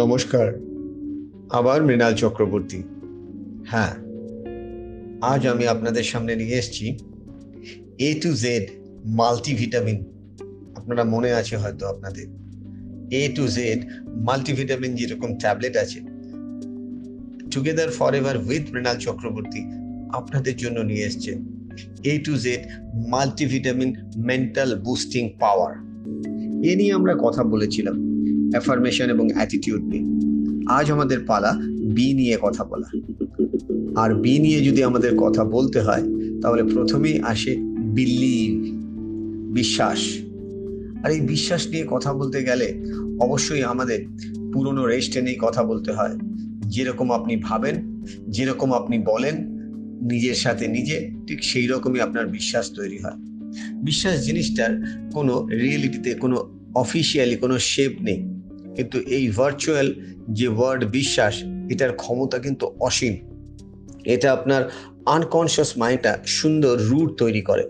নমস্কার। আবার মৃণাল চক্রবর্তী। হ্যাঁ আজ আমি আপনাদের সামনে নিয়ে এসেছি এ টু জেড মাল্টিভিটামিন। আপনারা মনে আছে হয়তো আপনাদের। এ টু জেড মাল্টিভিটামিন যেরকম ট্যাবলেট আছে। Together for ever with Mrinal Chakraborty আপনাদের জন্য নিয়ে এসছে A to Z multivitamin mental boosting power এ নিয়ে আমরা কথা বলেছিলাম। অ্যাফার্মেশন এবং অ্যাটিটিউড নিয়ে। আজ আমাদের পালা বি নিয়ে কথা বলা। আর বি নিয়ে যদি আমাদের কথা বলতে হয়, তাহলে প্রথমেই আসে বিলিভ বিশ্বাস। আর এই বিশ্বাস নিয়ে কথা বলতে গেলে অবশ্যই আমাদের পুরনো রেস্টে নিয়ে কথা বলতে হয়। যেরকম আপনি ভাবেন, যেরকম আপনি বলেন, নিজের সাথে নিজে ঠিক সেই রকমই আপনার বিশ্বাস তৈরি হয়। বিশ্বাস জিনিসটার কোনো রিয়েলিটিতে কোনো অফিসিয়ালি কোনো শেপ নেই। কিন্তু এই ভার্চুয়াল যে ওয়ার্ড বিশ্বাস, এটার ক্ষমতা কিন্তু অসীম। এটা আপনার আনকনশিয়াস মাইন্ডটা সুন্দর রুট তৈরি করে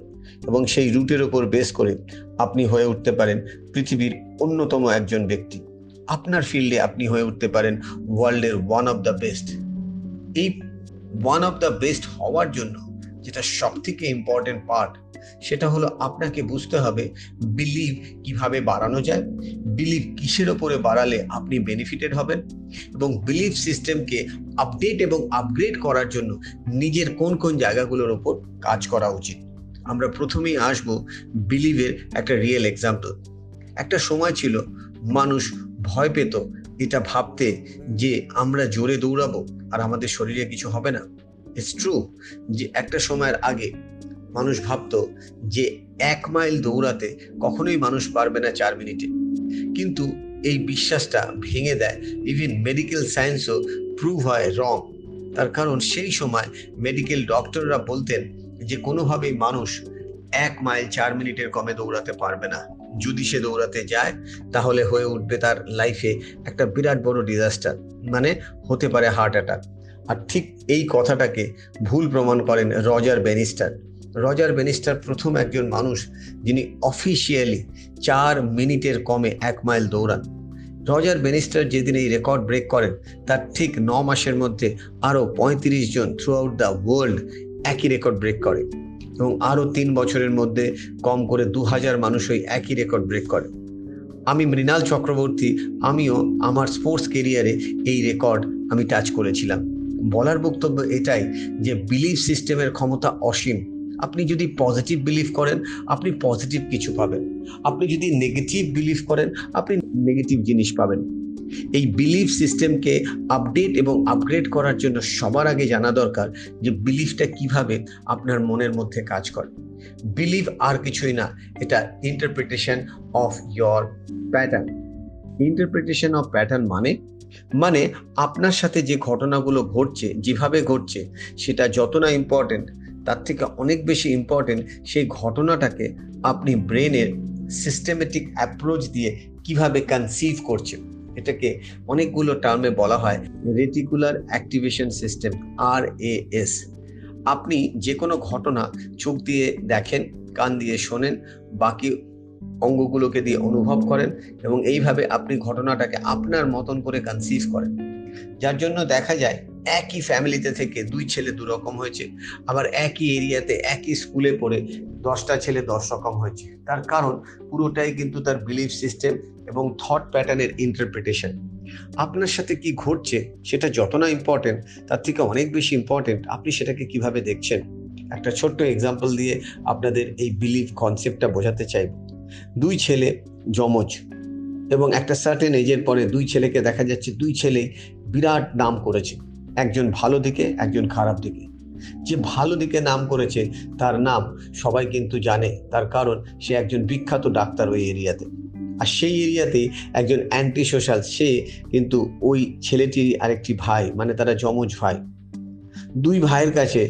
এবং সেই রুটের ওপর বেস করে আপনি হয়ে উঠতে পারেন পৃথিবীর অন্যতম একজন ব্যক্তি। আপনার ফিল্ডে আপনি হয়ে উঠতে পারেন ওয়ার্ল্ডের ওয়ান অফ দ্য বেস্ট এই ওয়ান অফ দ্য বেস্ট হওয়ার জন্য যেটা সব থেকে ইম্পর্টেন্ট পার্ট সেটা হলো আপনাকে বুঝতে হবে বিলিভ কীভাবে বাড়ানো যায় বিলিভ কিসের ওপরে বাড়ালে আপনি বেনিফিটেড হবেন এবং বিলিভ সিস্টেমকে আপডেট এবং আপগ্রেড করার জন্য নিজের কোন কোন জায়গাগুলোর ওপর কাজ করা উচিত। আমরা প্রথমেই আসব বিলিভের একটা রিয়েল এক্সাম্পল একটা সময় ছিল মানুষ ভয় পেত এটা ভাবতে যে আমরা জোরে দৌড়াবো আর আমাদের শরীরে কিছু হবে না। ইটস ট্রু যে একটা সময়ের আগে মানুষ ভাবতো যে এক মাইল দৌড়াতে কখনোই মানুষ পারবে না চার মিনিটে। কিন্তু এই বিশ্বাসটা ভেঙে দেয়। ইভিন মেডিকেল সায়েন্সও প্রুভ হয় রং তার কারণ সেই সময় মেডিকেল ডক্টররা বলতেন যে কোনোভাবেই মানুষ এক মাইল চার মিনিটের কমে দৌড়াতে পারবে না। যদি সে দৌড়াতে যায়, তাহলে হয়ে উঠবে তার লাইফে একটা বিরাট বড় ডিজাস্টার মানে হতে পারে হার্ট অ্যাটাক আর ঠিক এই কথাটাকে ভুল প্রমাণ করেন রজার বেনিস্টার রজার বেনিস্টার প্রথম একজন মানুষ যিনি অফিসিয়ালি চার মিনিটের কমে এক মাইল দৌড়ান। রজার বেনিস্টার যেদিন এই রেকর্ড ব্রেক করেন, তার ঠিক ন মাসের মধ্যে আরও পঁয়ত্রিশ জন থ্রু আউট দ্য ওয়ার্ল্ড একই রেকর্ড ব্রেক করে এবং আরও তিন বছরের মধ্যে কম করে দু হাজার মানুষ ওই একই রেকর্ড ব্রেক করে। আমি মৃণাল চক্রবর্তী, আমিও আমার স্পোর্টস কেরিয়ারে এই রেকর্ড আমি টাচ করেছিলাম। বলার বক্তব্য এটাই যে বিলিফ সিস্টেমের ক্ষমতা অসীম। আপনি যদি পজিটিভ বিলিভ করেন, আপনি পজিটিভ কিছু পাবেন। আপনি যদি নেগেটিভ বিলিভ করেন, আপনি নেগেটিভ জিনিস পাবেন। এই বিলিফ সিস্টেমকে আপডেট এবং আপগ্রেড করার জন্য সবার আগে জানা দরকার যে বিলিফটা কীভাবে আপনার মনের মধ্যে কাজ করে। বিলিভ আর কিছুই না, এটা interpretation of your pattern interpretation of pattern মানে মানে আপনার সাথে যে ঘটনাগুলো ঘটছে, যেভাবে ঘটছে, সেটা যত না ইম্পর্টেন্ট তার থেকে অনেক বেশি ইম্পর্টেন্ট সেই ঘটনাটাকে আপনি ব্রেনের সিস্টেমেটিক অ্যাপ্রোচ দিয়ে কীভাবে কনসিভ করছেন। এটাকে অনেকগুলো টার্মে বলা হয় reticular activation system R S আপনি যে কোনো ঘটনা চোখ দিয়ে দেখেন, কান দিয়ে শোনেন, বাকি অঙ্গগুলোকে দিয়ে অনুভব করেন এবং এইভাবে আপনি ঘটনাটাকে আপনার মতন করে কনসিভ করেন। যার জন্য দেখা যায় একই ফ্যামিলিতে থেকে দুই ছেলে দু রকম হয়েছে, আবার একই এরিয়াতে একই স্কুলে পড়ে দশটা ছেলে দশ রকম হয়েছে। তার কারণ পুরোটাই কিন্তু তার বিলিফ সিস্টেম এবং থট প্যাটার্নের ইন্টারপ্রিটেশন আপনার সাথে কি ঘটছে সেটা যত না ইম্পর্টেন্ট তার থেকে অনেক বেশি ইম্পর্টেন্ট আপনি সেটাকে কীভাবে দেখছেন? একটা ছোট্ট এক্সাম্পল দিয়ে আপনাদের এই বিলিভ কনসেপ্টটা বোঝাতে চাইব। দুই ছেলে যমজ এবং একটা সার্টেন এজের পরে দুই ছেলেকে দেখা যাচ্ছে দুই ছেলে বিরাট নাম করেছে। একজন ভালো দিকে, একজন খারাপ দিকে। যে ভালো দিকে নাম করেছে, তার নাম সবাই কিন্তু জানে। তার কারণ সে একজন বিখ্যাত ডাক্তার ওই এরিয়াতে। আর সেই এরিয়াতেই একজন অ্যান্টি সোশ্যাল সে কিন্তু ওই ছেলেটির আরেকটি ভাই মানে তারা যমজ ভাই। দুই ভাইয়ের কাছে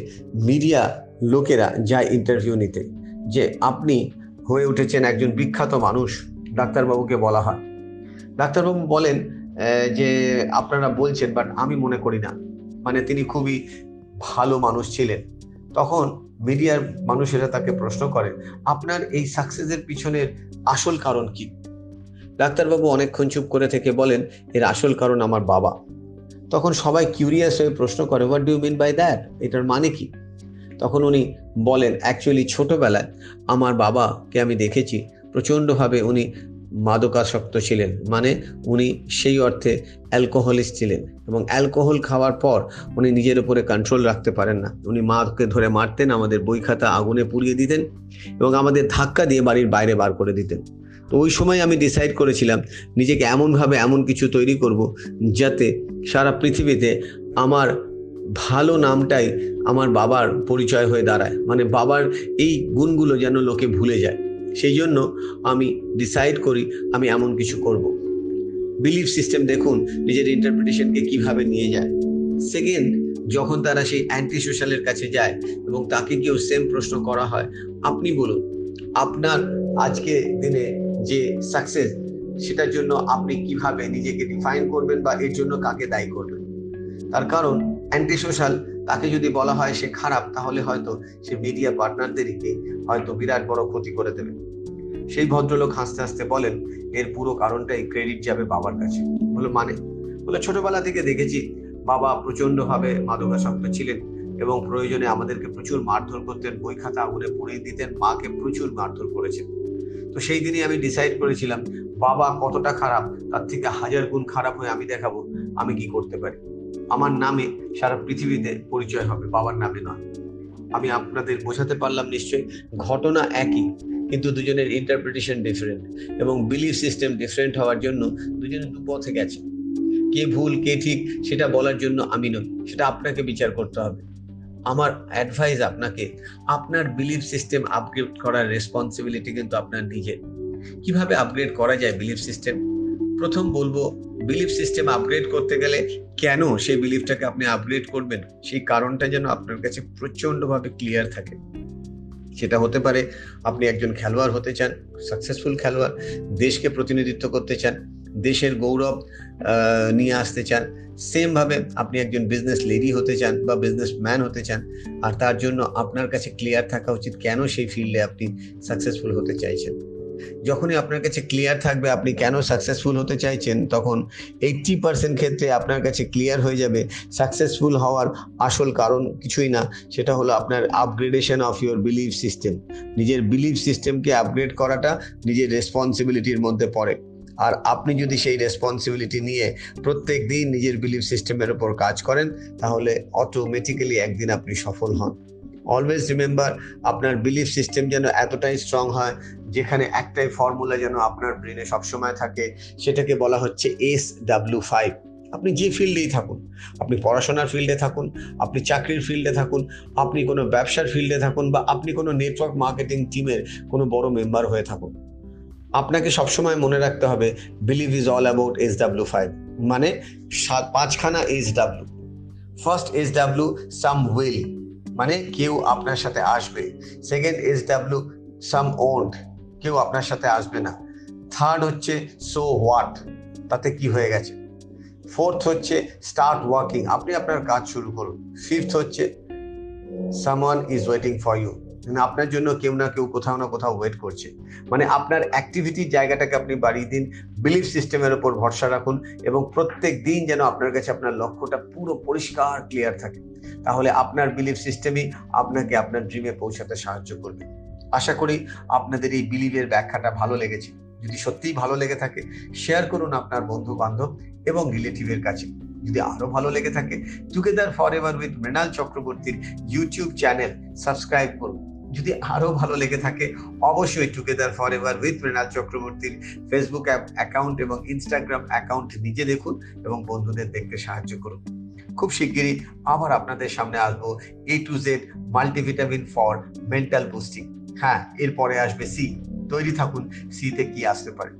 মিডিয়া লোকেরা যায় ইন্টারভিউ নিতে, যে আপনি হয়ে উঠেছেন একজন বিখ্যাত মানুষ, ডাক্তারবাবুকে বলা হয়। ডাক্তারবাবু বলেন যে আপনারা বলছেন বাট আমি মনে করি না। মানে তিনি খুবই ভালো মানুষ ছিলেন। তখন মিডিয়ার মানুষেরা তাকে প্রশ্ন করে আপনার এই সাকসেসের পিছনের আসল কারণ কি? ডাক্তারবাবু অনেকক্ষণ চুপ করে থেকে বলেন, এর আসল কারণ আমার বাবা। তখন সবাই কিউরিয়াস হয়ে প্রশ্ন করে what do mean by that এটার মানে কি? তখন উনি বলেন অ্যাকচুয়ালি ছোটবেলায় আমার বাবাকে আমি দেখেছি। প্রচণ্ডভাবে উনি মাদকাসক্ত ছিলেন। মানে উনি সেই অর্থে অ্যালকোহলিস্ট ছিলেন এবং অ্যালকোহল খাওয়ার পর উনি নিজের উপরে কন্ট্রোল রাখতে পারেন না। উনি মাকে ধরে মারতেন, আমাদের বই খাতা আগুনে পুড়িয়ে দিতেন এবং আমাদের ধাক্কা দিয়ে বাড়ির বাইরে বার করে দিতেন। তো ওই সময় আমি ডিসাইড করেছিলাম, নিজেকে এমনভাবে এমন কিছু তৈরি করব যাতে সারা পৃথিবীতে আমার ভালো নামটাই আমার বাবার পরিচয় হয়ে দাঁড়ায়। মানে বাবার এই গুণগুলো যেন লোকে ভুলে যায়। সেই জন্য আমি ডিসাইড করি আমি এমন কিছু করব। বিলিফ সিস্টেম দেখুন নিজের ইন্টারপ্রিটেশনকে কীভাবে নিয়ে যায়। সেকেন্ড যখন তারা সেই অ্যান্টি সোশ্যালের কাছে যায় এবং তাকে কেউ সেম প্রশ্ন করা হয়, আপনি বলুন, আপনার আজকে দিনে যে সাকসেস সেটার জন্য আপনি কীভাবে নিজেকে ডিফাইন করবেন বা এর জন্য কাকে দায়ী করবেন? তার কারণ অ্যান্টি সোশ্যাল তাকে যদি বলা হয় সে খারাপ, তাহলে হয়তো সে মিডিয়া পার্টনারদেরকে হয়তো বিরাট বড় ক্ষতি করে দেবে। সেই ভদ্রলোক হাসতে হাসতে বলেন, এর পুরো কারণটাই ক্রেডিট যাবে বাবার কাছে। বলো মানে? বলে, ছোটবেলা থেকে দেখেছি, বাবা প্রচণ্ড ভাবে মাদকাসক্ত ছিলেন এবং প্রয়োজনে আমাদেরকে প্রচুর মারধর করতেন, বই খাতা আগুনে পুড়িয়ে দিতেন, মাকে প্রচুর মারধর করেছেন। তো সেই দিনই আমি ডিসাইড করেছিলাম, বাবা কতটা খারাপ, তার থেকে হাজার গুণ খারাপ হয়ে আমি দেখাবো, আমি কি করতে পারি? আমার নামে সারা পৃথিবীতে পরিচয় হবে, বাবার নামে নয়। আমি আপনাদের বোঝাতে পারলাম নিশ্চয়ই, ঘটনা একই, কিন্তু দুজনের ইন্টারপ্রিটেশন ডিফারেন্ট এবং বিলিফ সিস্টেম ডিফারেন্ট হওয়ার জন্য দুজনে দু পথে গেছে। কে ভুল, কে ঠিক, সেটা বলার জন্য আমি নই, সেটা আপনাকে বিচার করতে হবে। আমার অ্যাডভাইস আপনাকে, আপনার বিলিফ সিস্টেম আপগ্রেড করার রেসপন্সিবিলিটি কিন্তু আপনার নিজের। কীভাবে আপগ্রেড করা যায় বিলিফ সিস্টেম প্রথম বলব বিলিফ সিস্টেম আপগ্রেড করতে গেলে কেন সেই বিলিফটাকে আপনি আপগ্রেড করবেন? সেই কারণটা যেন আপনার কাছে প্রচন্ডভাবে ক্লিয়ার থাকে। সেটা হতে পারে আপনি একজন খেলোয়াড় হতে চান সাকসেসফুল খেলোয়াড়, দেশকে প্রতিনিধিত্ব করতে চান, দেশের গৌরব নিয়ে আসতে চান সেম ভাবে আপনি একজন বিজনেস লেডি হতে চান বা বিজনেস ম্যান হতে চান, আর তার জন্য আপনার কাছে ক্লিয়ার থাকা উচিত কেন সেই ফিল্ডে আপনি সাকসেসফুল হতে চাইছেন। যখনই আপনার কাছে ক্লিয়ার থাকবে আপনি কেন সাকসেসফুল হতে চাইছেন, তখন এইটটি পার্সেন্ট ক্ষেত্রে আপনার কাছে ক্লিয়ার হয়ে যাবে সাকসেসফুল হওয়ার আসল কারণ কিছুই না, সেটা হলো আপনার upgradation of your believe system নিজের বিলিভ সিস্টেমকে আপগ্রেড করাটা নিজের রেসপন্সিবিলিটির মধ্যে পড়ে। আর আপনি যদি সেই রেসপন্সিবিলিটি নিয়ে প্রত্যেক দিন নিজের বিলিভ সিস্টেমের উপর কাজ করেন, তাহলে অটোমেটিক্যালি একদিন আপনি সফল হন। অলওয়েজ রিমেম্বার আপনার বিলিফ সিস্টেম যেন এতটাই স্ট্রং হয়, যেখানে একটাই ফর্মুলা যেন আপনার ব্রেনে সবসময় থাকে, সেটাকে বলা হচ্ছে এস ডাব্লিউ ফাইভ আপনি যে ফিল্ডেই থাকুন, আপনি পড়াশোনার ফিল্ডে থাকুন, আপনি চাকরির ফিল্ডে থাকুন, আপনি কোনো ব্যবসার ফিল্ডে থাকুন বা আপনি কোনো নেটওয়ার্ক মার্কেটিং টিমের কোনো বড় মেম্বার হয়ে থাকুন। আপনাকে সবসময় মনে রাখতে হবে believe is all about S W five মানে সাত, পাঁচখানা S W first S W some will মানে কেউ আপনার সাথে আসবে। Second is W some won't কেউ আপনার সাথে আসবে না। থার্ড হচ্ছে সো হোয়াট তাতে কি হয়ে গেছে? ফোর্থ হচ্ছে স্টার্ট ওয়ার্কিং আপনি আপনার কাজ শুরু করুন। ফিফথ হচ্ছে someone is waiting for you আপনার জন্য কেউ না কেউ কোথাও না কোথাও ওয়েট করছে। মানে আপনার অ্যাক্টিভিটির জায়গাটাকে আপনি বাড়িয়ে দিন বিলিফ সিস্টেমের উপর ভরসা রাখুন এবং প্রত্যেক দিন যেন আপনার কাছে আপনার লক্ষ্যটা পুরো পরিষ্কার ক্লিয়ার থাকে। তাহলে আপনার বিলিফ সিস্টেমই আপনাকে আপনার ড্রিমে পৌঁছাতে সাহায্য করবে। আশা করি আপনাদের এই বিলিভের ব্যাখ্যাটা ভালো লেগেছে। যদি সত্যিই ভালো লেগে থাকে শেয়ার করুন আপনার বন্ধু বান্ধব এবং রিলেটিভের কাছে। যদি আরও ভালো লেগে থাকে together for ever with Mrinal চক্রবর্তীর ইউটিউব চ্যানেল সাবস্ক্রাইব করুন। যদি আরও ভালো লেগে থাকে, অবশ্যই together for ever with Mrinal চক্রবর্তীর ফেসবুক অ্যাপ অ্যাকাউন্ট এবং ইনস্টাগ্রাম অ্যাকাউন্ট নিজে দেখুন এবং বন্ধুদের দেখতে সাহায্য করুন। খুব শিগগিরই আবার আপনাদের সামনে আসব A to Z multivitamin for mental boosting হ্যাঁ এরপরে আসবে সি তৈরি থাকুন সিতে কি আসতে পারে।